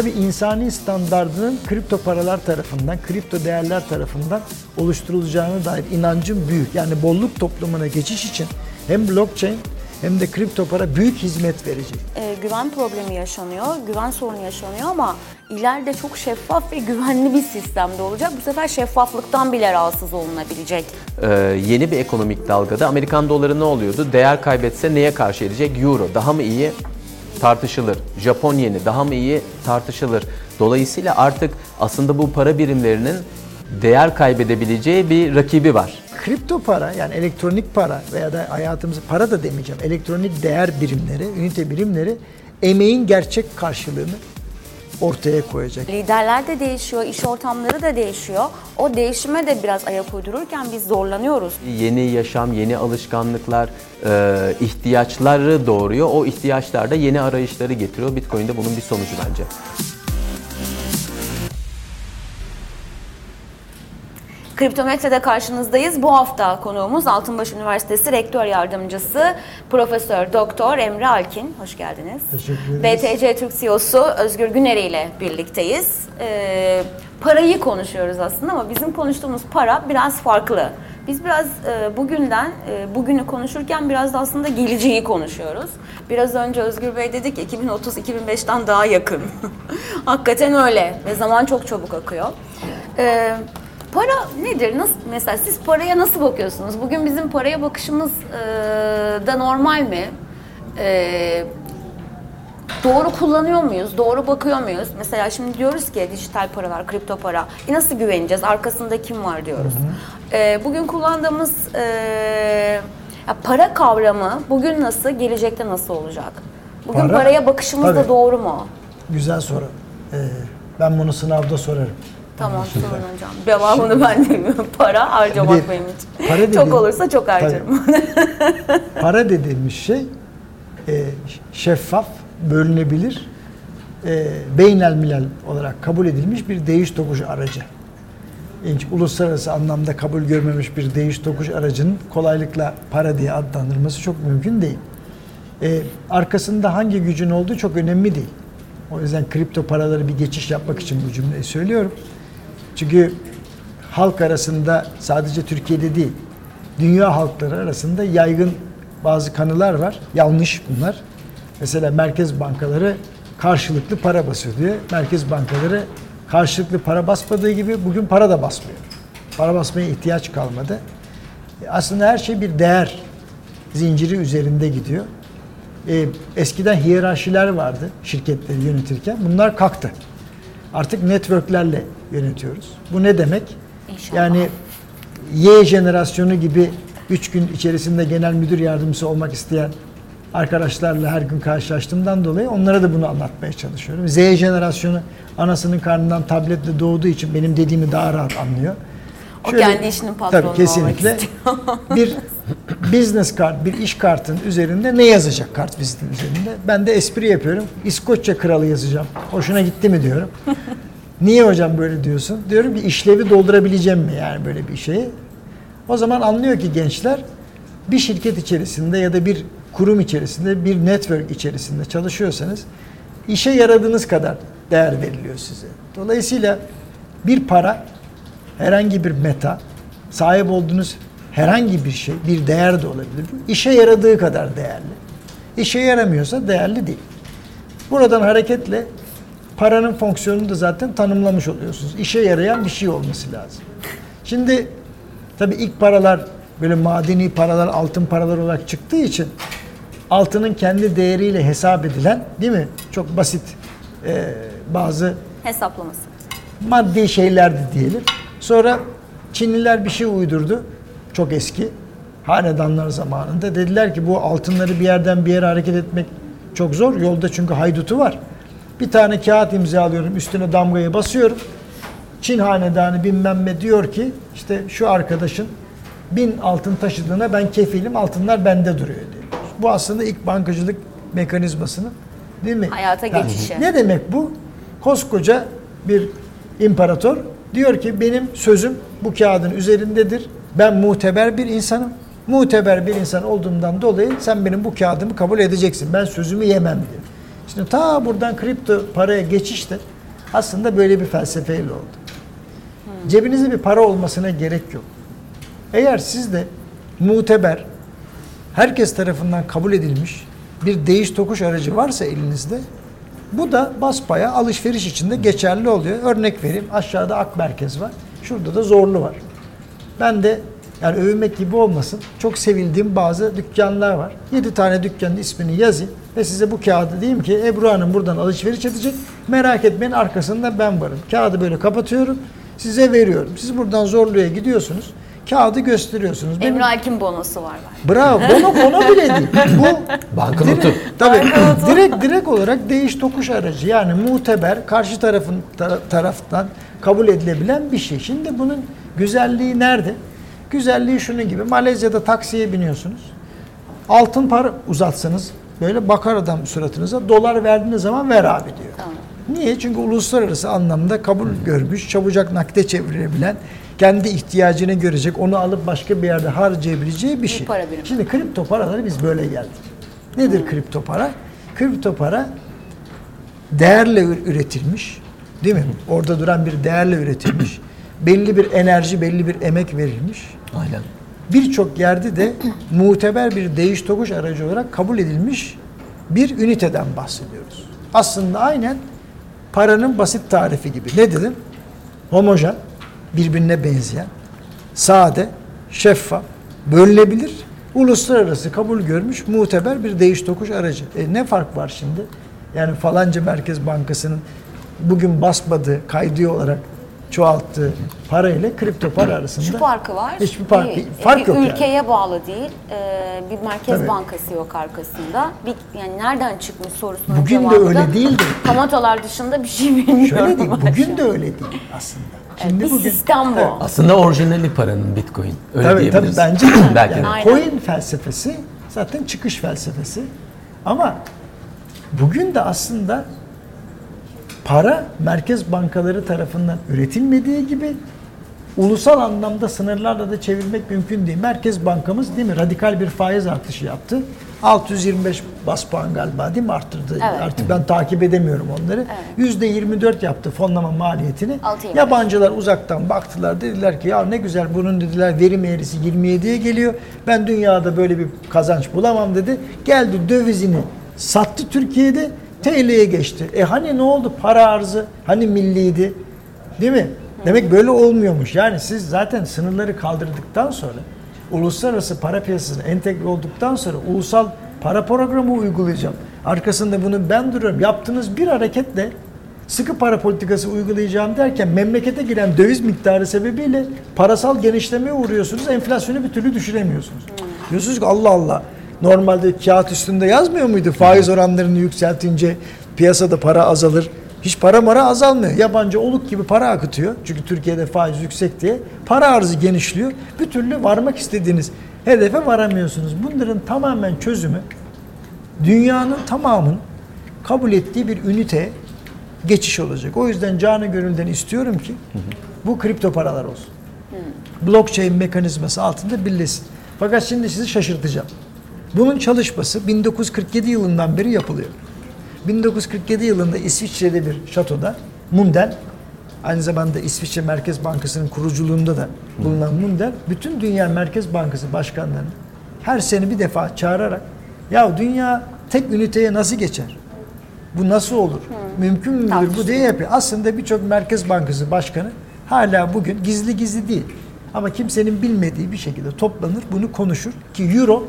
tabii insani standardının kripto paralar tarafından, kripto değerler tarafından oluşturulacağına dair inancım büyük. Yani bolluk toplumuna geçiş için hem blockchain hem de kripto para büyük hizmet verecek. E, güven problemi yaşanıyor, güven sorunu yaşanıyor ama ileride çok şeffaf ve güvenli bir sistemde olacak. Bu sefer şeffaflıktan bile rahatsız olunabilecek. Ee, yeni bir ekonomik dalgada Amerikan doları ne oluyordu? Değer kaybetse neye karşı edecek? Euro daha mı iyi? Tartışılır. Japon yeni daha mı iyi? Tartışılır. Dolayısıyla artık aslında bu para birimlerinin değer kaybedebileceği bir rakibi var. Kripto para yani elektronik para veya da hayatımızı para da demeyeceğim. Elektronik değer birimleri, ünite birimleri emeğin gerçek karşılığını ortaya koyacak. Liderler de değişiyor, iş ortamları da değişiyor. O değişime de biraz ayak uydururken biz zorlanıyoruz. Yeni yaşam, yeni alışkanlıklar, e, ihtiyaçları doğuruyor. O ihtiyaçlar da yeni arayışları getiriyor. Bitcoin de bunun bir sonucu bence. Kriptometre'de karşınızdayız. Bu hafta konuğumuz Altınbaş Üniversitesi Rektör Yardımcısı Profesör Doktor Emre Alkin. Hoş geldiniz. Teşekkür ederiz. BTC Türk CEO'su Özgür Güneri ile birlikteyiz. Ee, parayı konuşuyoruz aslında ama bizim konuştuğumuz para biraz farklı. Biz biraz e, bugünden, e, bugünü konuşurken biraz da aslında geleceği konuşuyoruz. Biraz önce Özgür Bey dedi ki 2030-2005'ten daha yakın. Hakikaten öyle ve zaman çok çabuk akıyor. Ee, Para nedir? Nasıl mesela siz paraya nasıl bakıyorsunuz? Bugün bizim paraya bakışımız e, da normal mi? E, doğru kullanıyor muyuz? Doğru bakıyor muyuz? Mesela şimdi diyoruz ki dijital paralar, kripto para. E nasıl güveneceğiz? Arkasında kim var diyoruz. E, bugün kullandığımız e, ya para kavramı bugün nasıl, gelecekte nasıl olacak? Bugün Para- paraya bakışımız da Tabii. doğru mu? Güzel soru. Ee, ben bunu sınavda sorarım. Tamam sorun hocam. Devamını ben demiyorum. Para harcamak benim için. para çok dediğin- olursa çok harcarım. Para dediğimiz şey e, şeffaf, bölünebilir, e, beynelmilel olarak kabul edilmiş bir değiş tokuş aracı. İlginç, uluslararası anlamda kabul görmemiş bir değiş tokuş aracının kolaylıkla para diye adlandırılması çok mümkün değil. E, arkasında hangi gücün olduğu çok önemli değil. O yüzden kripto paraları bir geçiş yapmak için bu cümleyi söylüyorum. Çünkü halk arasında sadece Türkiye'de değil, dünya halkları arasında yaygın bazı kanılar var. Yanlış bunlar. Mesela merkez bankaları karşılıklı para basıyor diye. Merkez bankaları karşılıklı para basmadığı gibi bugün para da basmıyor. Para basmaya ihtiyaç kalmadı. E, Aslında her şey bir değer zinciri üzerinde gidiyor. E, eskiden hiyerarşiler vardı şirketleri yönetirken. Bunlar kalktı. Artık networklerle yönetiyoruz. Bu ne demek? İnşallah. Yani Y jenerasyonu gibi 3 gün içerisinde genel müdür yardımcısı olmak isteyen arkadaşlarla her gün karşılaştığımdan dolayı onlara da bunu anlatmaya çalışıyorum. Z jenerasyonu anasının karnından tabletle doğduğu için benim dediğimi daha rahat anlıyor. O kendi işinin patronu tabii, kesinlikle. bir business kart, bir iş kartın üzerinde ne yazacak kart vizitin üzerinde? Ben de espri yapıyorum. İskoçya kralı yazacağım. Hoşuna gitti mi diyorum. Niye hocam böyle diyorsun? Diyorum ki işlevi doldurabileceğim mi yani böyle bir şeyi? O zaman anlıyor ki gençler bir şirket içerisinde ya da bir kurum içerisinde, bir network içerisinde çalışıyorsanız işe yaradığınız kadar değer veriliyor size. Dolayısıyla bir para, herhangi bir meta, sahip olduğunuz herhangi bir şey, bir değer de olabilir. İşe yaradığı kadar değerli. İşe yaramıyorsa değerli değil. Buradan hareketle paranın fonksiyonunu da zaten tanımlamış oluyorsunuz. İşe yarayan bir şey olması lazım. Şimdi tabii ilk paralar böyle madeni paralar, altın paralar olarak çıktığı için altının kendi değeriyle hesap edilen değil mi? Çok basit e, bazı Hesaplaması. maddi şeylerdi diyelim. Sonra Çinliler bir şey uydurdu. Çok eski. Hanedanlar zamanında. Dediler ki bu altınları bir yerden bir yere hareket etmek çok zor. Yolda çünkü haydutu var. Bir tane kağıt imzalıyorum. Üstüne damgayı basıyorum. Çin hanedanı bilmem ne diyor ki işte şu arkadaşın bin altın taşıdığına ben kefilim altınlar bende duruyor diyor. Bu aslında ilk bankacılık mekanizmasının değil mi? Hayata Ha, geçişi. Ne demek bu? Koskoca bir imparator diyor ki benim sözüm bu kağıdın üzerindedir. Ben muteber bir insanım. Muteber bir insan olduğumdan dolayı sen benim bu kağıdımı kabul edeceksin. Ben sözümü yemem diyor. Şimdi ta buradan kripto paraya geçiş de aslında böyle bir felsefeyle oldu. Cebinizde bir para olmasına gerek yok. Eğer sizde muteber, herkes tarafından kabul edilmiş bir değiş tokuş aracı varsa elinizde bu da basbaya alışveriş içinde geçerli oluyor. Örnek vereyim. Aşağıda Ak Merkez var. Şurada da Zorlu var. Ben de yani övünmek gibi olmasın. Çok sevildiğim bazı dükkanlar var. 7 tane dükkanın ismini yazayım ve size bu kağıdı diyeyim ki Ebru Hanım buradan alışveriş edecek. Merak etmeyin arkasında ben varım. Kağıdı böyle kapatıyorum. Size veriyorum. Siz buradan Zorlu'ya gidiyorsunuz. Kağıdı gösteriyorsunuz. Benim- Emre Alkin bonosu var. var. Bravo. Bono bono bile değil. Bu Banknotu. direkt, tabii, direkt direkt olarak değiş tokuş aracı. Yani muteber karşı tarafın tara- taraftan kabul edilebilen bir şey. Şimdi bunun güzelliği nerede? Güzelliği şunun gibi. Malezya'da taksiye biniyorsunuz. Altın para uzatsanız böyle bakar adam suratınıza. Dolar verdiğiniz zaman ver abi diyor. Tamam. Niye? Çünkü uluslararası anlamda kabul görmüş, çabucak nakde çevirebilen, kendi ihtiyacını görecek, onu alıp başka bir yerde harcayabileceği bir şey. para birimi. Şimdi kripto paraları biz böyle geldik. Nedir kripto para? Kripto para değerle ür- üretilmiş, değil mi? Orada duran bir değerle üretilmiş, belli bir enerji, belli bir emek verilmiş. Aynen. Birçok yerde de muteber bir değiş tokuş aracı olarak kabul edilmiş bir üniteden bahsediyoruz. Aslında aynen paranın basit tarifi gibi. Ne dedim? Homojen, birbirine benzeyen, sade, şeffaf, bölünebilir, uluslararası kabul görmüş muteber bir değiş tokuş aracı. E ne fark var şimdi? Yani falanca Merkez Bankası'nın bugün basmadığı, kaydı olarak çoğalttığı para ile kripto para arasında Şu farkı var. Hiçbir fark, Değil. fark bir yok yani. ülkeye bağlı değil. Ee, bir merkez Tabii. bankası yok arkasında. Bir, yani nereden çıkmış sorusunun Bugün de öyle değildi. Kamatolar dışında bir şey bilmiyorum. Şöyle değil, bugün de öyle değil aslında. Evet, bir sistem bu. Evet. Aslında orijinali paranın Bitcoin. Öyle Tabii tabii diyebiliriz. bence de. Belki yani de. Coin felsefesi zaten çıkış felsefesi. Ama bugün de aslında para merkez bankaları tarafından üretilmediği gibi ulusal anlamda sınırlarla da çevirmek mümkün değil. Merkez bankamız değil mi radikal bir faiz artışı yaptı. 625 bas puan galiba değil mi arttırdı. Evet. Artık ben takip edemiyorum onları. Yüzde 24 yaptı fonlama maliyetini. 6.25. Yabancılar uzaktan baktılar dediler ki ya ne güzel bunun dediler verim eğrisi 27'ye geliyor. Ben dünyada böyle bir kazanç bulamam dedi. Geldi dövizini sattı Türkiye'de TL'ye geçti. E hani ne oldu para arzı hani milliydi değil mi? Demek böyle olmuyormuş. Yani siz zaten sınırları kaldırdıktan sonra uluslararası para piyasasına entegre olduktan sonra ulusal para programı uygulayacağım. Arkasında bunu ben duruyorum. Yaptığınız bir hareketle sıkı para politikası uygulayacağım derken memlekete giren döviz miktarı sebebiyle parasal genişlemeye uğruyorsunuz. Enflasyonu bir türlü düşüremiyorsunuz. Diyorsunuz ki Allah Allah normalde kağıt üstünde yazmıyor muydu? Faiz oranlarını yükseltince piyasada para azalır. Hiç para mara azalmıyor. Yabancı oluk gibi para akıtıyor. Çünkü Türkiye'de faiz yüksek diye. Para arzı genişliyor. Bir türlü varmak istediğiniz hedefe varamıyorsunuz. Bunların tamamen çözümü dünyanın tamamının kabul ettiği bir üniteye geçiş olacak. O yüzden canı gönülden istiyorum ki bu kripto paralar olsun. Blockchain mekanizması altında birleşsin. Fakat şimdi sizi şaşırtacağım. Bunun çalışması 1947 yılından beri yapılıyor. 1947 yılında İsviçre'de bir şatoda Mundel aynı zamanda İsviçre Merkez Bankası'nın kuruculuğunda da bulunan Mundel bütün Dünya Merkez Bankası başkanlarını her sene bir defa çağırarak ya dünya tek üniteye nasıl geçer? Bu nasıl olur? Mümkün müdür bu diye yapıyor. Aslında birçok Merkez Bankası başkanı hala bugün gizli gizli değil. Ama kimsenin bilmediği bir şekilde toplanır, bunu konuşur ki Euro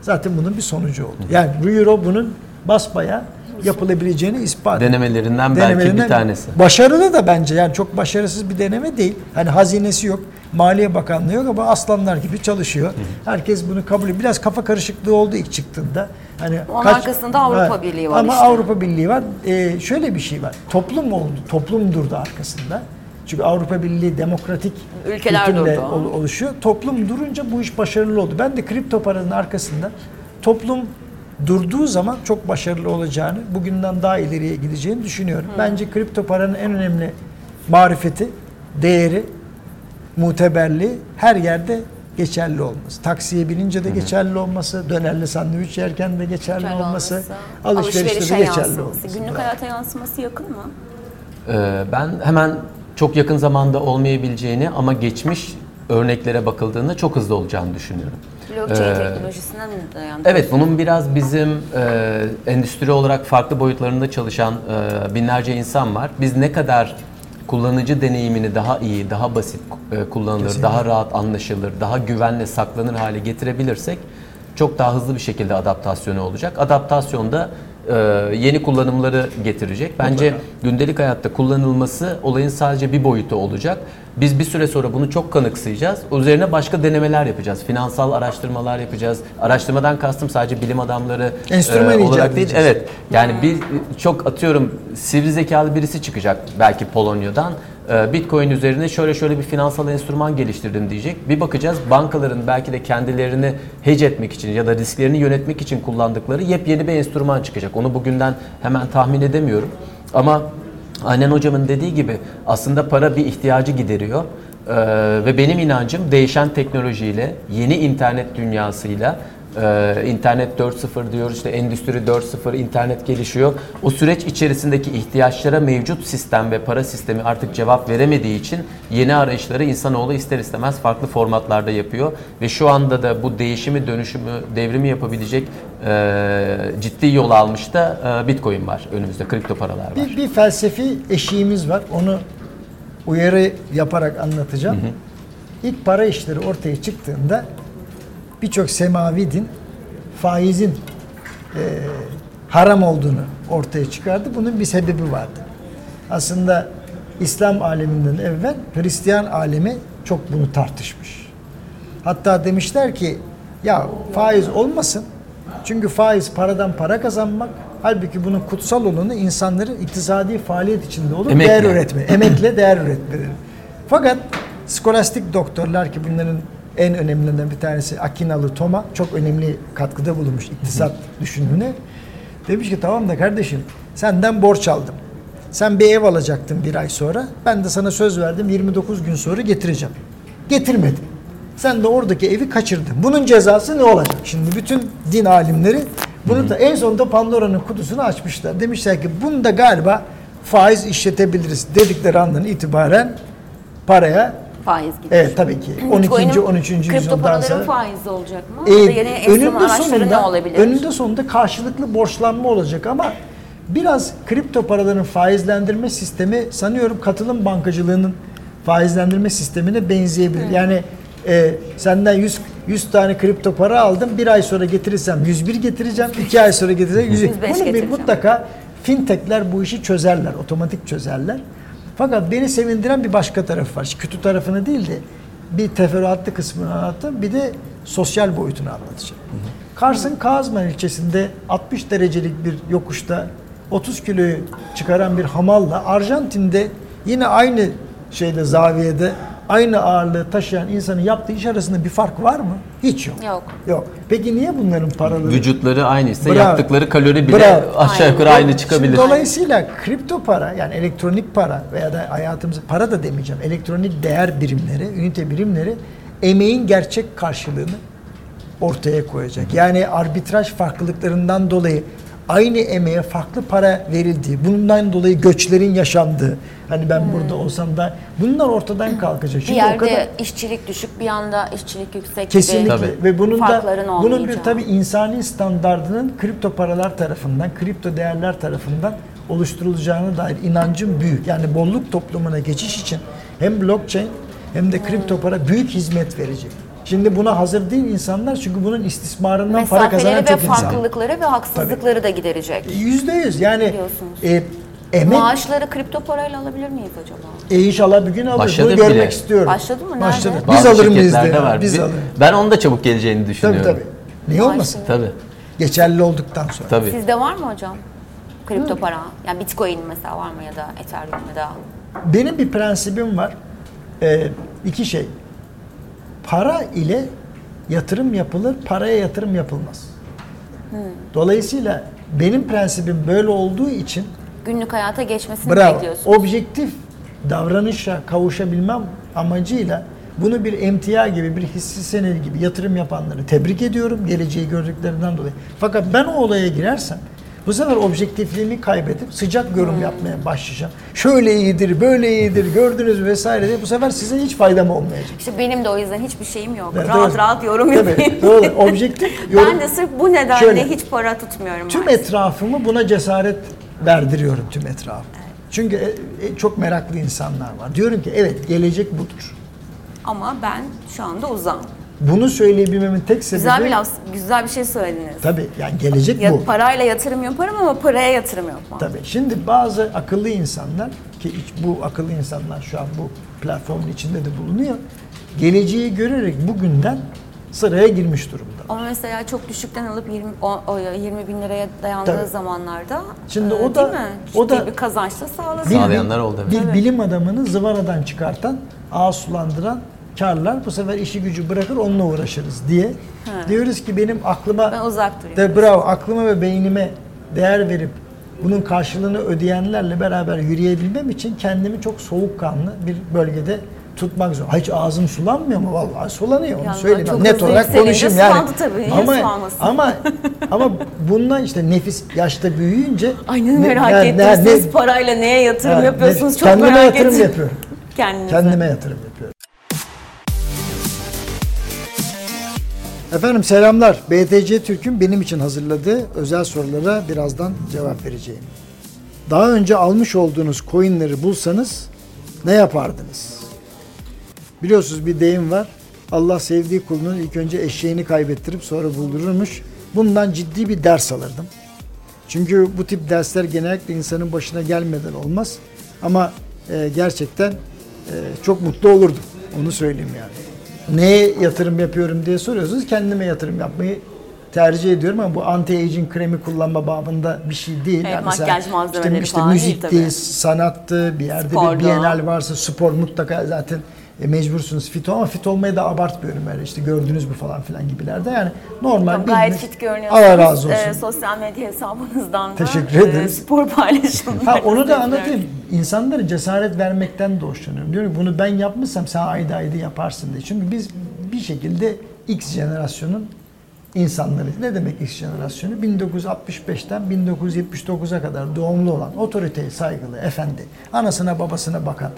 zaten bunun bir sonucu oldu. Yani bu Euro bunun basbaya yapılabileceğini ispat etti. Denemelerinden belki bir tanesi. Başarılı da bence yani çok başarısız bir deneme değil. Hani hazinesi yok, Maliye Bakanlığı yok ama aslanlar gibi çalışıyor. Herkes bunu kabul ediyor. Biraz kafa karışıklığı oldu ilk çıktığında. Hani Onun arkasında Avrupa Birliği var Ama işte. Avrupa Birliği var. Ee, şöyle bir şey var. Toplum oldu. Toplum durdu arkasında. Çünkü Avrupa Birliği demokratik Ülkeler durdu. ol- oluşuyor. Toplum durunca bu iş başarılı oldu. Ben de kripto paranın arkasında toplum durduğu zaman çok başarılı olacağını, bugünden daha ileriye gideceğini düşünüyorum. Bence kripto paranın en önemli marifeti, değeri, muteberliği her yerde geçerli olması. Taksiye binince de geçerli olması, dönerli sandviç yerken de geçerli Geçerli olması, olması, alışverişte alışverişe de geçerli yansıması, olması. Günlük hayata yansıması yakın mı? Ee, ben hemen çok yakın zamanda olmayabileceğini ama geçmiş örneklere bakıldığında çok hızlı olacağını düşünüyorum. Blockchain Ee, teknolojisinden mi dayandı? Evet, bunun biraz bizim e, endüstri olarak farklı boyutlarında çalışan e, binlerce insan var. Biz ne kadar kullanıcı deneyimini daha iyi, daha basit e, kullanılır, Kesinlikle. daha rahat anlaşılır, daha güvenle saklanır hale getirebilirsek çok daha hızlı bir şekilde adaptasyonu olacak. Adaptasyon da e, yeni kullanımları getirecek. Bence gündelik hayatta kullanılması olayın sadece bir boyutu olacak. Biz bir süre sonra bunu çok kanıksayacağız. Üzerine başka denemeler yapacağız. Finansal araştırmalar yapacağız. Araştırmadan kastım sadece bilim adamları e, Enstrüman icat olarak değil. edeceğiz. Evet. Yani bir çok atıyorum sivri zekalı birisi çıkacak belki Polonya'dan. E, Bitcoin üzerine şöyle şöyle bir finansal enstrüman geliştirdim diyecek. Bir bakacağız bankaların belki de kendilerini hedge etmek için ya da risklerini yönetmek için kullandıkları yepyeni bir enstrüman çıkacak. Onu bugünden hemen tahmin edemiyorum. Ama Aynen hocamın dediği gibi aslında para bir ihtiyacı gideriyor. Ee, ve benim inancım değişen teknolojiyle, yeni internet dünyasıyla, e, internet 4.0 diyoruz işte endüstri 4.0, internet gelişiyor. O süreç içerisindeki ihtiyaçlara mevcut sistem ve para sistemi artık cevap veremediği için yeni arayışları insanoğlu ister istemez farklı formatlarda yapıyor. Ve şu anda da bu değişimi, dönüşümü, devrimi yapabilecek e, ciddi yol almış da e, Bitcoin var önümüzde, kripto paralar var. Bir, bir felsefi eşiğimiz var. Onu uyarı yaparak anlatacağım. İlk para işleri ortaya çıktığında birçok semavi din faizin e, haram olduğunu ortaya çıkardı. Bunun bir sebebi vardı. Aslında İslam aleminden evvel Hristiyan alemi çok bunu tartışmış. Hatta demişler ki ya faiz olmasın. Çünkü faiz paradan para kazanmak. Halbuki bunun kutsal olanı insanların iktisadi faaliyet içinde olup Emekle. değer üretme. Emekle değer üretmeleri. Fakat skolastik doktorlar ki bunların en önemlilerinden bir tanesi Akinalı Toma çok önemli katkıda bulunmuş iktisat düşünümüne. Demiş ki tamam da kardeşim senden borç aldım. Sen bir ev alacaktın bir ay sonra. Ben de sana söz verdim 29 gün sonra getireceğim. Getirmedin. Sen de oradaki evi kaçırdın. Bunun cezası ne olacak? Şimdi bütün din alimleri bunu da en sonunda Pandora'nın kutusunu açmışlar. Demişler ki bunda galiba faiz işletebiliriz dedikleri andan itibaren paraya Faiz gidiyor. evet tabii ki 12. Bitcoin'in 13. Kripto yüzyıldan paraların sonra faizi olacak mı? da yeni önünde araçları ne sonunda olabilir? önünde sonunda karşılıklı borçlanma olacak ama biraz kripto paraların faizlendirme sistemi sanıyorum katılım bankacılığının faizlendirme sistemine benzeyebilir. Yani e, senden 100 100 tane kripto para aldım. Bir ay sonra getirirsem 101 getireceğim. iki ay sonra getireceğim 100. 105 Bunu bir mutlaka fintechler bu işi çözerler. Otomatik çözerler. Fakat beni sevindiren bir başka tarafı var. Kötü tarafını değil de bir teferruatlı kısmını anlattım. Bir de sosyal boyutunu anlatacağım. Kars'ın Kazman ilçesinde 60 derecelik bir yokuşta 30 kiloyu çıkaran bir hamalla Arjantin'de yine aynı şeyde zaviyede aynı ağırlığı taşıyan insanın yaptığı iş arasında bir fark var mı? Hiç yok. Yok. Yok. Peki niye bunların paraları Vücutları aynıysa Bravo. yaktıkları kalori bile Bravo. aşağı yukarı Aynen. aynı çıkabilir. Şimdi dolayısıyla kripto para yani elektronik para veya da hayatımızda para da demeyeceğim. Elektronik değer birimleri, ünite birimleri emeğin gerçek karşılığını ortaya koyacak. Yani arbitraj farklılıklarından dolayı aynı emeğe farklı para verildiği, bundan dolayı göçlerin yaşandığı, hani ben burada olsam da bunlar ortadan kalkacak. Bir Şimdi yerde o kadar işçilik düşük, bir yanda işçilik yüksek Kesinlikle gibi Tabii. ve bunun da bunun bir olmayacağı. tabi insani standardının kripto paralar tarafından, kripto değerler tarafından oluşturulacağına dair inancım büyük. Yani bolluk toplumuna geçiş için hem blockchain hem de kripto para büyük hizmet verecek. Şimdi buna hazır değil insanlar çünkü bunun istismarından para kazanan mesafeleri ve çok insan. farklılıkları ve haksızlıkları da giderecek. Yüzde yüz yani Biliyorsunuz. e, emek Maaşları kripto parayla alabilir miyiz acaba? e, inşallah bir gün alır. Başladı Bunu görmek bile. istiyorum. Başladı mı? Nerede? Başladı. Biz Bazı alır mıyız diye. var. Biz Bi- alırız. Ben onun da çabuk geleceğini Tabii düşünüyorum. tabii. Niye olmasın? Tabii. Geçerli olduktan sonra. Tabii. Sizde var mı hocam? Kripto para. Yani Bitcoin mesela var mı ya da Ethereum ya da Benim bir prensibim var. Ee, iki şey. Para ile yatırım yapılır, paraya yatırım yapılmaz. Dolayısıyla benim prensibim böyle olduğu için günlük hayata geçmesini bravo, bekliyorsunuz. objektif davranışa kavuşabilmem amacıyla Bunu bir emtia gibi, bir hissi senedi gibi yatırım yapanları tebrik ediyorum geleceği gördüklerinden dolayı. Fakat ben o olaya girersem bu sefer objektifliğimi kaybedip sıcak yorum yapmaya başlayacağım. Şöyle iyidir, böyle iyidir, gördünüz mü vesaire diye bu sefer size hiç faydam olmayacak. İşte benim de o yüzden hiçbir şeyim yok. Evet, rahat doğru. rahat yorum Tabii, yapayım. doğru. Objektif yorum. Ben de sırf bu nedenle Şöyle, hiç para tutmuyorum. Tüm maalesef. etrafımı buna cesaret verdiriyorum tüm etrafı. Çünkü e, e, çok meraklı insanlar var. Diyorum ki evet gelecek budur. Ama ben şu anda uzağım. Bunu söyleyebilmemin tek sebebi Güzel bir laf, güzel bir şey söylediniz. tabii yani gelecek Ya, bu. parayla yatırım yaparım ama paraya yatırım yapmam. Tabii. Şimdi bazı akıllı insanlar ki bu akıllı insanlar şu an bu platformun içinde de bulunuyor. Geleceği görerek bugünden sıraya girmiş durumda. Ama mesela çok düşükten alıp 20, o, o 20 bin liraya dayandığı Tabii. zamanlarda Şimdi e, o da- değil mi? o da- bir kazanç da sağlasın. Bir- Sağlayanlar oldu. Bir Tabii. bilim adamını zıvanadan çıkartan, ağ sulandıran karlar bu sefer işi gücü bırakır onunla uğraşırız diye. Diyoruz ki benim aklıma Ben uzak durayım. de bravo aklıma ve beynime değer verip bunun karşılığını ödeyenlerle beraber yürüyebilmem için kendimi çok soğukkanlı bir bölgede tutmak zor. Hiç ağzım sulanmıyor mu? Vallahi sulanıyor onu Yani söyleyeyim. Net olarak konuşayım yani. tabii, Ama ama ama bundan işte nefis yaşta büyüyünce Ay ne ne- merak ne- ettim. ne- Siz parayla neye yatırım Ha, yapıyorsunuz? ne- Çok kendime merak yatırım ettim. yapıyorum. Kendinize. Kendime yatırım yapıyorum. Efendim selamlar. BTC Türk'ün benim için hazırladığı özel sorulara birazdan cevap vereceğim. Daha önce almış olduğunuz coinleri bulsanız ne yapardınız? Biliyorsunuz bir deyim var. Allah sevdiği kulunun ilk önce eşeğini kaybettirip sonra buldururmuş. Bundan ciddi bir ders alırdım. Çünkü bu tip dersler genellikle insanın başına gelmeden olmaz. Ama e, gerçekten e, çok mutlu olurdum. Onu söyleyeyim yani. Neye yatırım yapıyorum diye soruyorsunuz. Kendime yatırım yapmayı tercih ediyorum ama bu anti-aging kremi kullanma babında bir şey değil. Evet, mesela makyaj malzemeleri işte, işte falan değil müzikti, tabii. sanattı, bir yerde Sporda. bir bienal varsa spor mutlaka zaten e, mecbursunuz fit ama fit olmayı da abartmıyorum öyle işte gördünüz mü falan filan gibilerde yani normal Tamam, gayet fit görünüyorsunuz. Allah razı olsun. Ee, sosyal medya hesabınızdan da Teşekkür e, ederiz. spor paylaşımlarınızı Ha onu da anlatayım. İnsanlara cesaret vermekten de hoşlanıyorum. Diyorum ki bunu ben yapmışsam sen ayda ayda yaparsın diye. Çünkü biz bir şekilde X jenerasyonun insanlarıyız. Ne demek X jenerasyonu? 1965'ten 1979'a kadar doğumlu olan, otoriteye saygılı, efendi, anasına babasına bakan,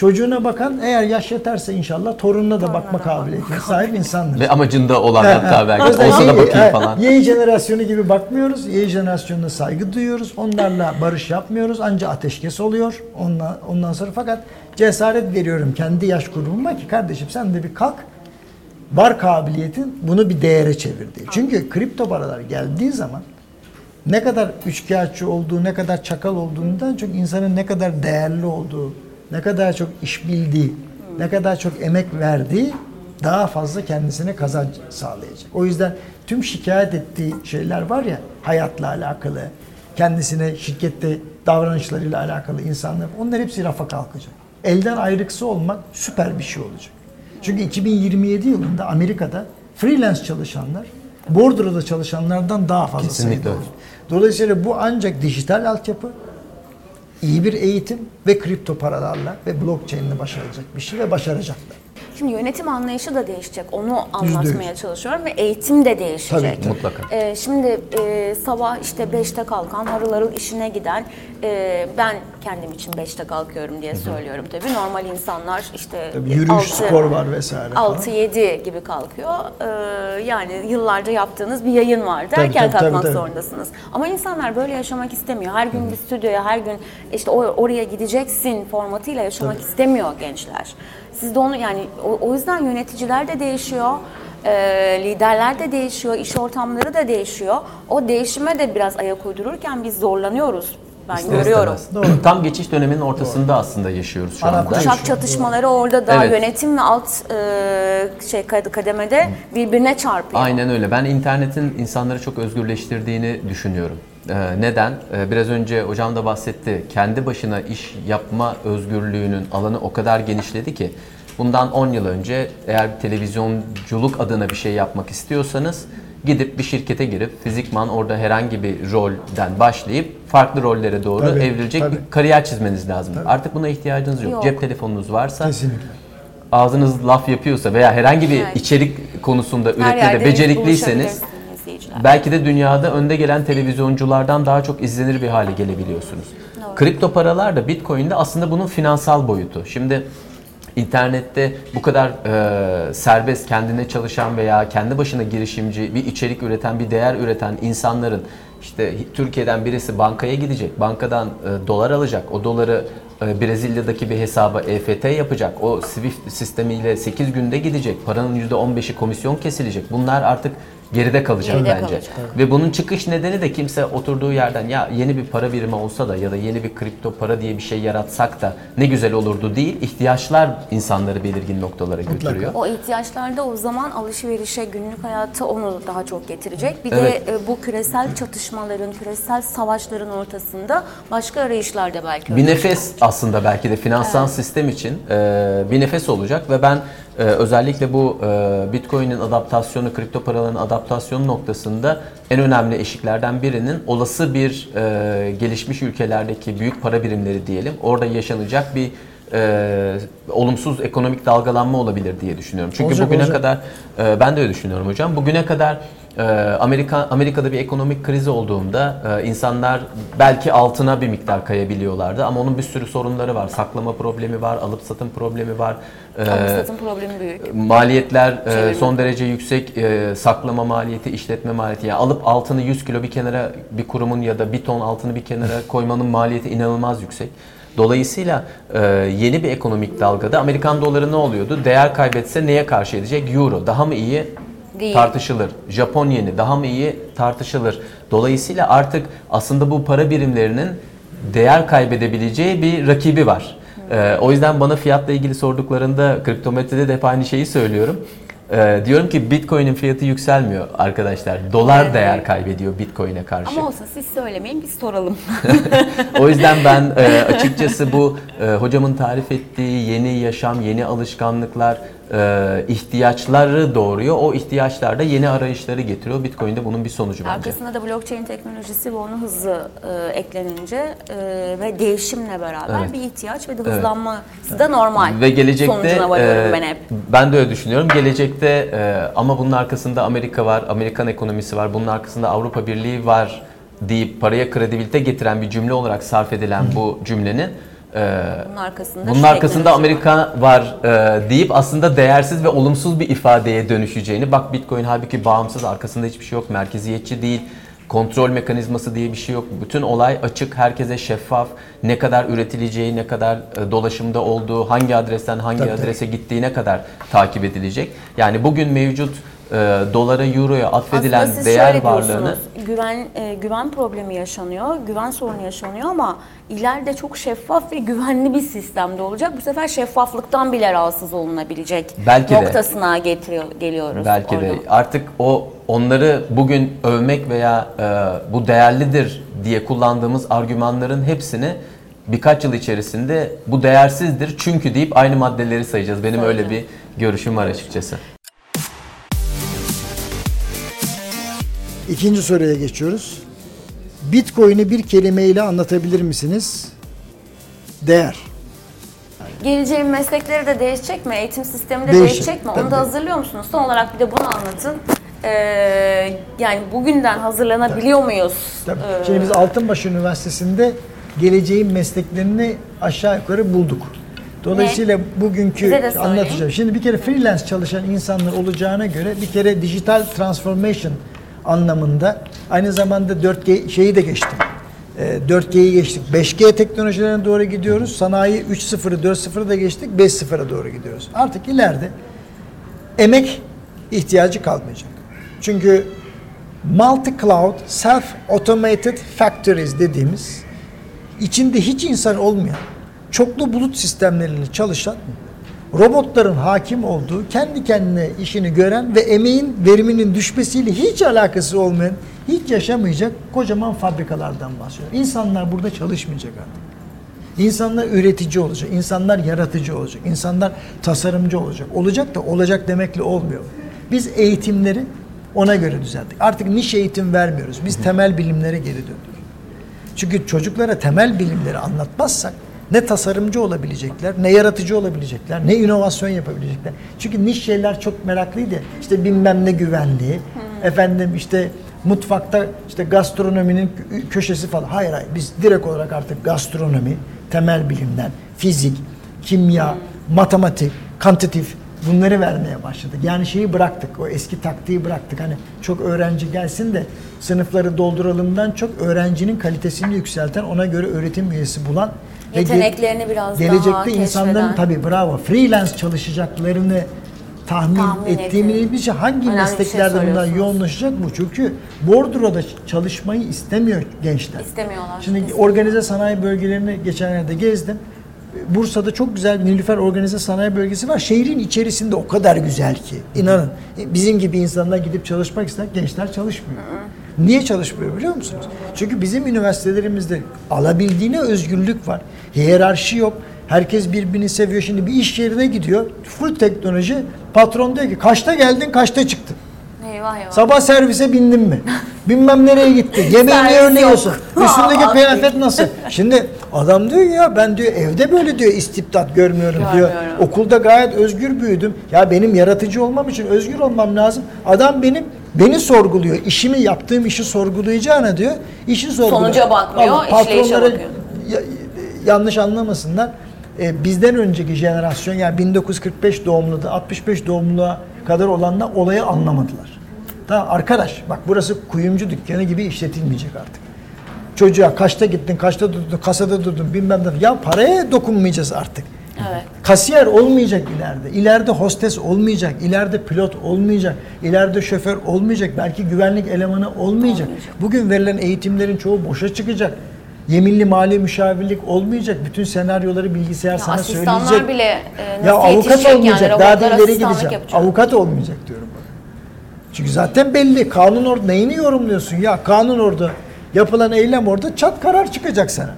çocuğuna bakan, eğer yaş yeterse inşallah torununa da bakma kabiliyetine sahip insanlar. Ve amacında olan Ha, hatta ha. belki olsa da bakayım falan. Y jenerasyonu gibi bakmıyoruz. Y jenerasyonuna saygı duyuyoruz. Onlarla barış yapmıyoruz. Anca ateşkes oluyor. Ondan, ondan sonra fakat cesaret veriyorum kendi yaş grubuma ki kardeşim sen de bir kalk. Var kabiliyetin bunu bir değere çevir diye. Çünkü kripto paralar geldiği zaman ne kadar üçkağıtçı olduğu, ne kadar çakal olduğundan çok insanın ne kadar değerli olduğu, ne kadar çok iş bildiği, ne kadar çok emek verdiği daha fazla kendisine kazanç sağlayacak. O yüzden tüm şikayet ettiği şeyler var ya hayatla alakalı, kendisine şirkette davranışlarıyla alakalı insanlar onlar hepsi rafa kalkacak. Elden ayrıksı olmak süper bir şey olacak. Çünkü 2027 yılında Amerika'da freelance çalışanlar bordroda çalışanlardan daha fazla Kesinlikle sayıda olacak. Dolayısıyla bu ancak dijital altyapı, iyi bir eğitim ve kripto paralarla ve blockchain ile başarılacak bir şey ve başaracaklar. Şimdi yönetim anlayışı da değişecek. Onu anlatmaya çalışıyorum ve eğitim de değişecek. Tabii, tabii. Mutlaka. Ee, şimdi e, sabah işte 5'te kalkan, harıl harıl işine giden, e, ben kendim için 5'te kalkıyorum diye söylüyorum tabii. Normal insanlar işte Tabii yürüyüş, altı- spor var vesaire falan. 6-7 gibi kalkıyor. Ee, yani yıllarca yaptığınız bir yayın vardı. Tabii, Erken tabii, tabii, kalkmak tabii. zorundasınız. Ama insanlar böyle yaşamak istemiyor. Her gün bir stüdyoya, her gün işte o- oraya gideceksin formatıyla yaşamak istemiyor gençler. Siz de onu yani o, o yüzden yöneticiler de değişiyor. e, liderler de değişiyor, iş ortamları da değişiyor. O değişime de biraz ayak uydururken biz zorlanıyoruz. Ben görüyorum. İstemez. Tam geçiş döneminin ortasında aslında yaşıyoruz şu anda. Kuşak çatışmaları orada da Evet. yönetim ve alt e, şey kad- kademede birbirine çarpıyor. Aynen öyle. Ben internetin insanları çok özgürleştirdiğini düşünüyorum. Ee, neden? Ee, biraz önce hocam da bahsetti. Kendi başına iş yapma özgürlüğünün alanı o kadar genişledi ki bundan 10 yıl önce eğer bir televizyonculuk adına bir şey yapmak istiyorsanız gidip bir şirkete girip fizikman orada herhangi bir rolden başlayıp farklı rollere doğru Tabii, evrilecek tabii. bir kariyer çizmeniz lazım. Artık buna ihtiyacınız yok. Yok. Cep telefonunuz varsa Kesinlikle. ağzınız laf yapıyorsa veya herhangi bir Evet. içerik konusunda yerde becerikliyseniz izleyiciler. belki de dünyada önde gelen televizyonculardan daha çok izlenir bir hale gelebiliyorsunuz. Doğru. Kripto paralar da Bitcoin'de aslında bunun finansal boyutu. Şimdi internette bu kadar e, serbest kendine çalışan veya kendi başına girişimci bir içerik üreten bir değer üreten insanların işte Türkiye'den birisi bankaya gidecek bankadan e, dolar alacak o doları e, Brezilya'daki bir hesaba EFT yapacak o Swift sistemiyle 8 günde gidecek paranın %15'i komisyon kesilecek bunlar artık geride kalacak Geride bence. kalacak. Ve bunun çıkış nedeni de kimse oturduğu yerden ya yeni bir para birimi olsa da ya da yeni bir kripto para diye bir şey yaratsak da ne güzel olurdu değil. İhtiyaçlar insanları belirgin noktalara götürüyor. O ihtiyaçlarda o zaman alışverişe, günlük hayata onu daha çok getirecek. Bir Evet. de bu küresel çatışmaların, küresel savaşların ortasında başka arayışlar da belki Bir olacak. nefes aslında belki de finansal sistem için e, bir nefes olacak ve ben e, özellikle bu e, Bitcoin'in adaptasyonu, kripto paraların adaptasyonu noktasında en önemli eşiklerden birinin olası bir e, gelişmiş ülkelerdeki büyük para birimleri diyelim orada yaşanacak bir e, olumsuz ekonomik dalgalanma olabilir diye düşünüyorum. Çünkü Olacak, bugüne olacak. kadar e, ben de öyle düşünüyorum hocam. Bugüne kadar Amerika Amerika'da bir ekonomik kriz olduğunda e, insanlar belki altına bir miktar kayabiliyorlardı ama onun bir sürü sorunları var. Saklama problemi var, alıp satım problemi var. E, Alım satım problemi büyük. maliyetler e, Çevirme. son derece yüksek. E, saklama maliyeti, işletme maliyeti. Yani alıp altını 100 kilo bir kenara bir kurumun ya da bir ton altını bir kenara koymanın maliyeti inanılmaz yüksek. Dolayısıyla e, yeni bir ekonomik dalgada Amerikan doları ne oluyordu? Değer kaybetse neye karşı edecek? Euro daha mı iyi? Değil. Tartışılır. Japon yeni daha mı iyi? Tartışılır. Dolayısıyla artık aslında bu para birimlerinin değer kaybedebileceği bir rakibi var. E, o yüzden bana fiyatla ilgili sorduklarında kriptometrede de hep aynı şeyi söylüyorum. E, diyorum ki Bitcoin'in fiyatı yükselmiyor arkadaşlar. Dolar Evet. değer kaybediyor Bitcoin'e karşı. Ama olsun siz söylemeyin biz soralım. O yüzden ben e, açıkçası bu e, hocamın tarif ettiği yeni yaşam, yeni alışkanlıklar, e, ihtiyaçları doğuruyor. O ihtiyaçlar da yeni arayışları getiriyor. Bitcoin de bunun bir sonucu bence. Arkasında da blockchain teknolojisi ve onun hızı e, eklenince e, ve değişimle beraber Evet. bir ihtiyaç ve de hızlanması da normal. Ve gelecekte e, ben hep. ben de öyle düşünüyorum. Gelecekte e, ama bunun arkasında Amerika var, Amerikan ekonomisi var, bunun arkasında Avrupa Birliği var deyip paraya kredibilite getiren bir cümle olarak sarf edilen bu cümlenin e, Bunun arkasında bunun arkasında teknoloji var. Amerika var e, deyip aslında değersiz ve olumsuz bir ifadeye dönüşeceğini. Bak Bitcoin halbuki bağımsız, arkasında hiçbir şey yok, merkeziyetçi değil. Kontrol mekanizması diye bir şey yok. Bütün olay açık, herkese şeffaf. Ne kadar üretileceği, ne kadar e, dolaşımda olduğu, hangi adresten hangi tabii. adrese gittiğine kadar takip edilecek. Yani bugün mevcut e, dolara, euroya atfedilen Aslında siz değer şöyle varlığını diyorsunuz, güven e, güven problemi yaşanıyor, güven sorunu yaşanıyor ama ileride çok şeffaf ve güvenli bir sistemde olacak. Bu sefer şeffaflıktan bile rahatsız olunabilecek Belki de. noktasına getiriyor geliyoruz. Belki de orada. artık o onları bugün övmek veya e, bu değerlidir diye kullandığımız argümanların hepsini birkaç yıl içerisinde bu değersizdir çünkü deyip aynı maddeleri sayacağız. Benim öyle bir görüşüm var açıkçası. İkinci soruya geçiyoruz. Bitcoin'i bir kelimeyle anlatabilir misiniz? Değer. Geleceğin meslekleri de değişecek mi? Eğitim sistemi de Değişecek, değişecek mi? tabii. Onu da hazırlıyor musunuz? Son olarak bir de bunu anlatın. Ee, yani bugünden hazırlanabiliyor muyuz? Tabii. Ee, Şimdi biz Altınbaş Üniversitesi'nde geleceğin mesleklerini aşağı yukarı bulduk. Dolayısıyla bugünkü Bize de söyleyin. anlatacağım. Şimdi bir kere freelance çalışan insanlar olacağına göre bir kere dijital transformation anlamında aynı zamanda 4G şeyi de geçtim. Ee, 4G'yi geçtik. 5G teknolojilerine doğru gidiyoruz. Sanayi 3.0'ı 4.0'ı da geçtik. 5.0'a doğru gidiyoruz. Artık ileride emek ihtiyacı kalmayacak. Çünkü multi-cloud, self-automated factories dediğimiz içinde hiç insan olmayan, çoklu bulut sistemleriyle çalışan, robotların hakim olduğu, kendi kendine işini gören ve emeğin veriminin düşmesiyle hiç alakası olmayan, hiç yaşamayacak kocaman fabrikalardan bahsediyorum. İnsanlar burada çalışmayacak artık. İnsanlar üretici olacak, insanlar yaratıcı olacak, insanlar tasarımcı olacak. Olacak da olacak demekle olmuyor. Biz eğitimleri ona göre düzelttik. Artık niş eğitim vermiyoruz. Biz temel bilimlere geri döndük. Çünkü çocuklara temel bilimleri anlatmazsak Ne tasarımcı olabilecekler, ne yaratıcı olabilecekler, ne inovasyon yapabilecekler. Çünkü niş şeyler çok meraklıydı. İşte bilmem ne güvenliği, efendim işte mutfakta işte gastronominin kö- köşesi falan. Hayır hayır biz direkt olarak artık gastronomi, temel bilimler, fizik, kimya, matematik, kantitif bunları vermeye başladık. Yani şeyi bıraktık. O eski taktiği bıraktık. Hani çok öğrenci gelsin de sınıfları dolduralımdan çok öğrencinin kalitesini yükselten, ona göre öğretim üyesi bulan ve Yeteneklerini biraz daha gelecekte insanların tabii bravo freelance çalışacaklarını tahmin, Tahmin ettiğimiz şey hangi Önemli şey mesleklerde bunlar söylüyorsunuz. yoğunlaşacak bu? Çünkü bordroda çalışmayı istemiyor gençler. İstemiyorlar. Şimdi İstemiyorlar. organize sanayi bölgelerini geçenlerde gezdim. Bursa'da çok güzel Nilüfer Organize Sanayi Bölgesi var. Şehrin içerisinde o kadar güzel ki. İnanın. Bizim gibi insanlar gidip çalışmak ister, gençler çalışmıyor. Niye çalışmıyor biliyor musunuz? Çünkü bizim üniversitelerimizde alabildiğine özgürlük var. Hiyerarşi yok. Herkes birbirini seviyor. Şimdi bir iş yerine gidiyor. Full teknoloji. Patron diyor ki kaçta geldin, kaçta çıktın? Eyvah eyvah. Sabah servise bindin mi? Bilmem nereye gitti. Yemeğini Servis örneğiyorsun. Üstündeki kıyafet nasıl? Şimdi adam diyor ya ben diyor evde böyle diyor istibdat görmüyorum diyor. Görmüyorum. Okulda gayet özgür büyüdüm. Ya benim yaratıcı olmam için özgür olmam lazım. Adam benim beni sorguluyor. İşimi yaptığım işi sorgulayacağına diyor. İşi sorguluyor. Sonuca bakmıyor, Vallahi işleyişe bakıyor. ya- yanlış anlamasınlar. E, bizden önceki jenerasyon yani 1945 doğumlu da 65 doğumluya kadar olanlar olayı anlamadılar. Tamam arkadaş bak burası kuyumcu dükkanı gibi işletilmeyecek artık. Çocuğa kaçta gittin, kaçta durdun, kasada durdun bilmem ne. Ya paraya dokunmayacağız artık. Evet. Kasiyer olmayacak ileride. İleride hostes olmayacak. ileride pilot olmayacak. ileride şoför olmayacak. Belki güvenlik elemanı olmayacak. Bugün verilen eğitimlerin çoğu boşa çıkacak. Yeminli mali müşavirlik olmayacak. Bütün senaryoları bilgisayar Ya sana asistanlar söyleyecek. bile e, nasıl ya avukat olmayacak. yani Daha da ileri gideceğim. yapacak. Avukat olmayacak diyorum bak. Çünkü zaten belli. Kanun orada. Neyini yorumluyorsun ya? Kanun orada. Yapılan eylem orada çat karar çıkacak sana.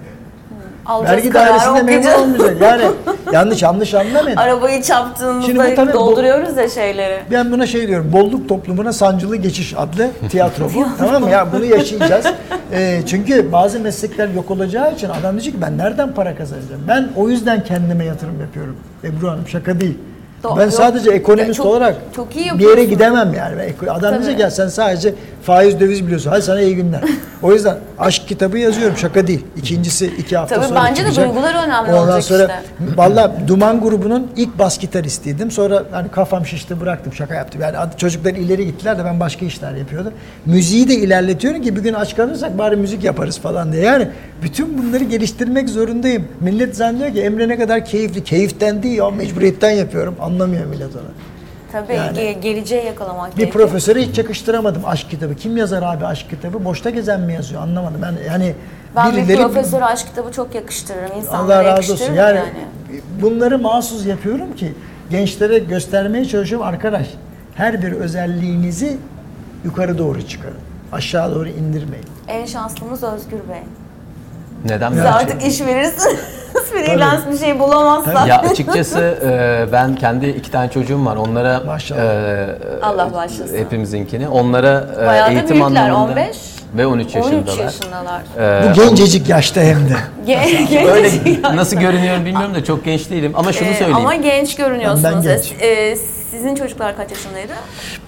Alacağız Vergi dairesinde memur olmayacak. Yani yanlış yanlış anlamayın. Arabayı Şimdi çarptığımızda bu tabii dolduruyoruz ya şeyleri. Ben buna şey diyorum, bolluk toplumuna sancılı geçiş adlı tiyatro bu. tamam mı? Ya bunu yaşayacağız. Ee, çünkü bazı meslekler yok olacağı için adam diyecek ki ben nereden para kazanacağım? Ben o yüzden kendime yatırım yapıyorum. Ebru Hanım şaka değil. Doğru. ben Yok. sadece ekonomist Çok- olarak çok iyi bir yere gidemem yani. Adam diyecek Tabii. ya sen sadece faiz döviz biliyorsun. Hadi sana iyi günler. O yüzden aşk kitabı yazıyorum. Şaka değil. İkincisi iki hafta Tabii sonra bence de çıkacak. duygular önemli Ondan olacak sonra işte. Valla Duman grubunun ilk bas gitaristiydim. Sonra hani kafam şişti bıraktım şaka yaptım. Yani çocuklar ileri gittiler de ben başka işler yapıyordum. Müziği de ilerletiyorum ki bir gün aç kalırsak bari müzik yaparız falan diye. Yani bütün bunları geliştirmek zorundayım. Millet zannediyor ki Emre ne kadar keyifli. Keyiften değil ya mecburiyetten yapıyorum. Anlamıyor millet onu. Tabii Yani- ge- geleceğe yakalamak Bir profesöre hiç yakıştıramadım aşk kitabı. Kim yazar abi aşk kitabı? Boşta gezen mi yazıyor? Anlamadım. Ben yani Ben bir birileri- profesör aşk kitabı çok yakıştırırım. İnsanlara Allah razı olsun. Yani, yani. bunları mahsus yapıyorum ki gençlere göstermeye çalışıyorum. Arkadaş her bir özelliğinizi yukarı doğru çıkarın. Aşağı doğru indirmeyin. En şanslımız Özgür Bey. Neden Siz artık iş verirsiniz. Freelance bir şey bulamazsan. Ya açıkçası e, ben kendi iki tane çocuğum var. Onlara Maşallah. e, Allah bağışlasın. hepimizinkini. Onlara e, Bayağı eğitim büyükler, anlamında 15 ve 13 13 yaşındalar. yaşındalar. E, Bu gencecik yaşta hem de. Ge- Öyle genç nasıl görünüyorum bilmiyorum da çok genç değilim. Ama şunu Ee, söyleyeyim. ama genç görünüyorsunuz. Ben genç. Ee, sizin çocuklar kaç yaşındaydı?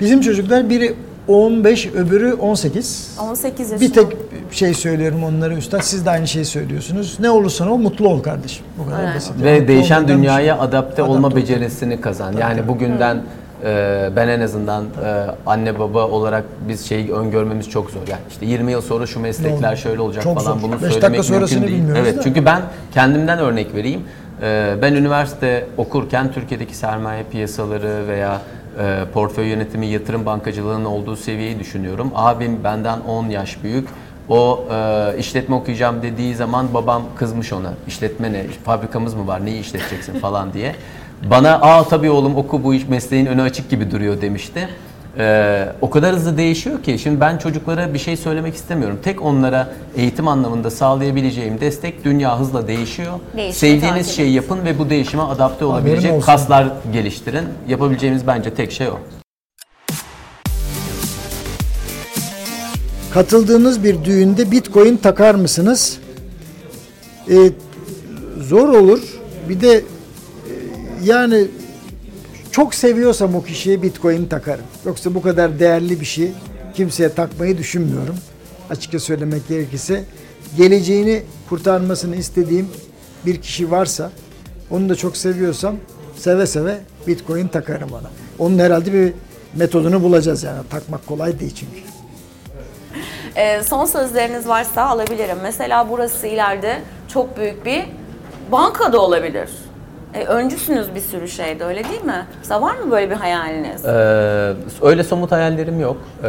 Bizim çocuklar biri 15, öbürü 18. 18 yaşında. Bir tek şey söylüyorum onlara üstad. Siz de aynı şeyi söylüyorsunuz. Ne olursan ol mutlu ol kardeşim. Bu kadar Evet. basit. Ve Mutlu değişen dünyaya şey- adapte, olma becerisini kazan. yani bugünden e, ben en azından e, anne baba olarak biz şeyi öngörmemiz çok zor. Yani işte 20 yıl sonra şu meslekler şöyle olacak Çok falan zor. bunu Beş söylemek dakika sonrasını mümkün değil. Evet da. çünkü ben kendimden örnek vereyim. E, ben üniversite okurken Türkiye'deki sermaye piyasaları veya e, portföy yönetimi, yatırım bankacılığının olduğu seviyeyi düşünüyorum. Abim benden 10 yaş büyük. O e, işletme okuyacağım dediği zaman babam kızmış ona. İşletme ne? Fabrikamız mı var? Neyi işleteceksin falan diye. Bana aa tabii oğlum oku bu iş mesleğin önü açık gibi duruyor demişti. E, o kadar hızlı değişiyor ki şimdi ben çocuklara bir şey söylemek istemiyorum. Tek onlara eğitim anlamında sağlayabileceğim destek dünya hızla değişiyor. Değişimi Sevdiğiniz şeyi yapın ve bu değişime adapte olabilecek olsun. kaslar geliştirin. Yapabileceğimiz bence tek şey o. Katıldığınız bir düğünde bitcoin takar mısınız? Ee, zor olur. Bir de e, yani çok seviyorsam o kişiye Bitcoin takarım. Yoksa bu kadar değerli bir şey kimseye takmayı düşünmüyorum. Açıkça söylemek gerekirse geleceğini kurtarmasını istediğim bir kişi varsa onu da çok seviyorsam seve seve Bitcoin takarım ona. Onun herhalde bir metodunu bulacağız yani. Takmak kolay değil çünkü. Ee, son sözleriniz varsa alabilirim. Mesela burası ileride çok büyük bir banka da olabilir. E, öncüsünüz bir sürü şeyde öyle değil mi? Mesela var mı böyle bir hayaliniz? Ee, öyle somut hayallerim yok. Ee,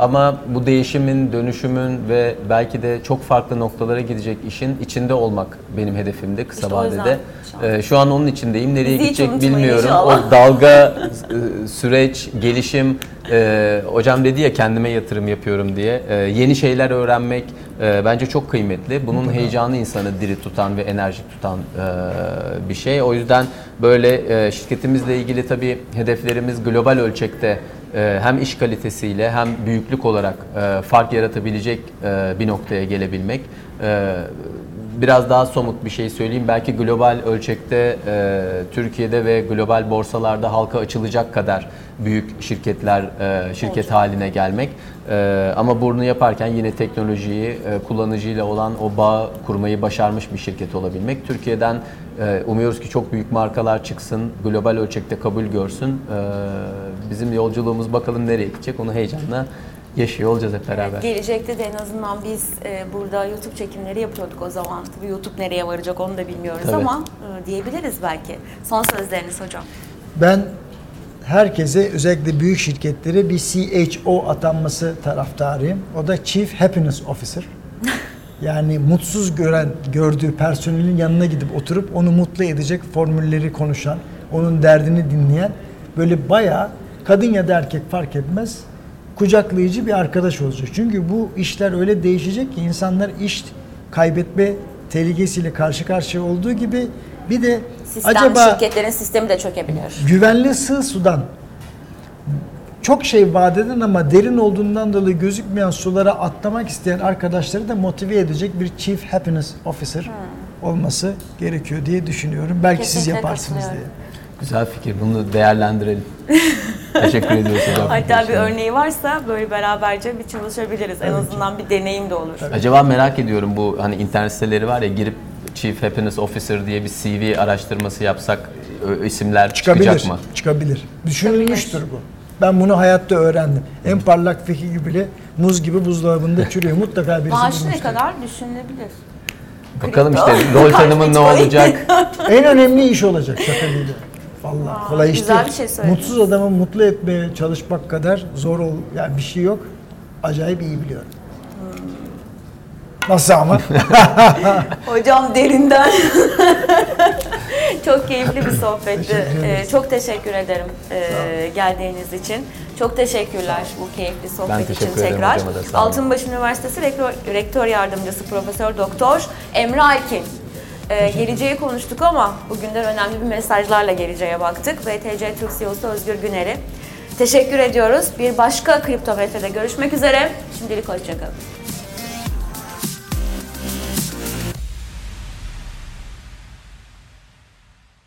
ama bu değişimin, dönüşümün ve belki de çok farklı noktalara gidecek işin içinde olmak benim hedefimdi kısa İşte o yüzden vadede. inşallah. Ee, şu an onun içindeyim. Nereye Bizi hiç gidecek unutmayın bilmiyorum. inşallah. O dalga, e, süreç, gelişim. E, hocam dedi ya kendime yatırım yapıyorum diye. E, yeni şeyler öğrenmek e, bence çok kıymetli. Bunun heyecanı insanı diri tutan ve enerjik tutan e, bir şey. O yüzden böyle e, şirketimizle ilgili tabii hedeflerimiz global ölçekte e, hem iş kalitesiyle hem büyüklük olarak e, fark yaratabilecek e, bir noktaya gelebilmek. Biraz daha somut bir şey söyleyeyim. Belki global ölçekte e, Türkiye'de ve global borsalarda halka açılacak kadar büyük şirketler e, şirket haline gelmek. E, ama bunu yaparken yine teknolojiyi e, kullanıcıyla olan o bağ kurmayı başarmış bir şirket olabilmek. Türkiye'den e, umuyoruz ki çok büyük markalar çıksın, global ölçekte kabul görsün. E, bizim yolculuğumuz bakalım nereye gidecek onu heyecanla yaşıyor olacağız hep beraber. Gelecekte de en azından biz e, burada YouTube çekimleri yapıyorduk o zaman. Tabii YouTube nereye varacak onu da bilmiyoruz Tabii. ama e, diyebiliriz belki. Son sözleriniz hocam. Ben herkese özellikle büyük şirketlere bir CHO atanması taraftarıyım. O da Chief Happiness Officer. Yani mutsuz gören, gördüğü personelin yanına gidip oturup onu mutlu edecek formülleri konuşan, onun derdini dinleyen böyle bayağı kadın ya da erkek fark etmez kucaklayıcı bir arkadaş olacak. Çünkü bu işler öyle değişecek ki insanlar iş kaybetme tehlikesiyle karşı karşıya olduğu gibi bir de Sistem, acaba şirketlerin sistemi de çökebilir. güvenli sığ sudan çok şey vaat eden ama derin olduğundan dolayı gözükmeyen sulara atlamak isteyen arkadaşları da motive edecek bir Chief Happiness Officer olması gerekiyor diye düşünüyorum. Belki siz Kesinlikle yaparsınız diye. Güzel fikir. Bunu değerlendirelim. Teşekkür ediyoruz hocam. Hatta bir örneği varsa böyle beraberce bir çalışabiliriz. En azından bir deneyim de olur. Acaba merak ediyorum bu hani internet siteleri var ya girip Chief Happiness Officer diye bir CV araştırması yapsak ö- isimler Çıkabilir. çıkacak mı? Çıkabilir. Düşünülmüştür bu. Ben bunu hayatta öğrendim. En parlak fikir bile muz gibi buzdolabında çürüyor. Mutlaka birisi Maaşı ne bulmuştur. kadar düşünülebilir. Bakalım işte rol tanımı ne olacak? En önemli iş olacak şaka değil. Vallahi kolay iş güzel değil. bir şey söyledin. Mutsuz adamı mutlu etmeye çalışmak kadar zor ol yani bir şey yok. Acayip iyi biliyorum. Nasıl ama? Hocam derinden. çok keyifli bir sohbetti. Teşekkür ederiz. Ee, çok teşekkür ederim ee, geldiğiniz için. Çok teşekkürler bu keyifli sohbet için teşekkür ederim tekrar. hocama da, sağ olun. Altınbaş Üniversitesi Rektör, Rektör Yardımcısı Profesör Doktor Emre Alkin. Ee, geleceği konuştuk ama bugünden önemli bir mesajlarla geleceğe baktık. VTC Türk CEO'su Özgür Güner'i teşekkür ediyoruz. Bir başka kripto VT'de görüşmek üzere. Şimdilik hoşçakalın.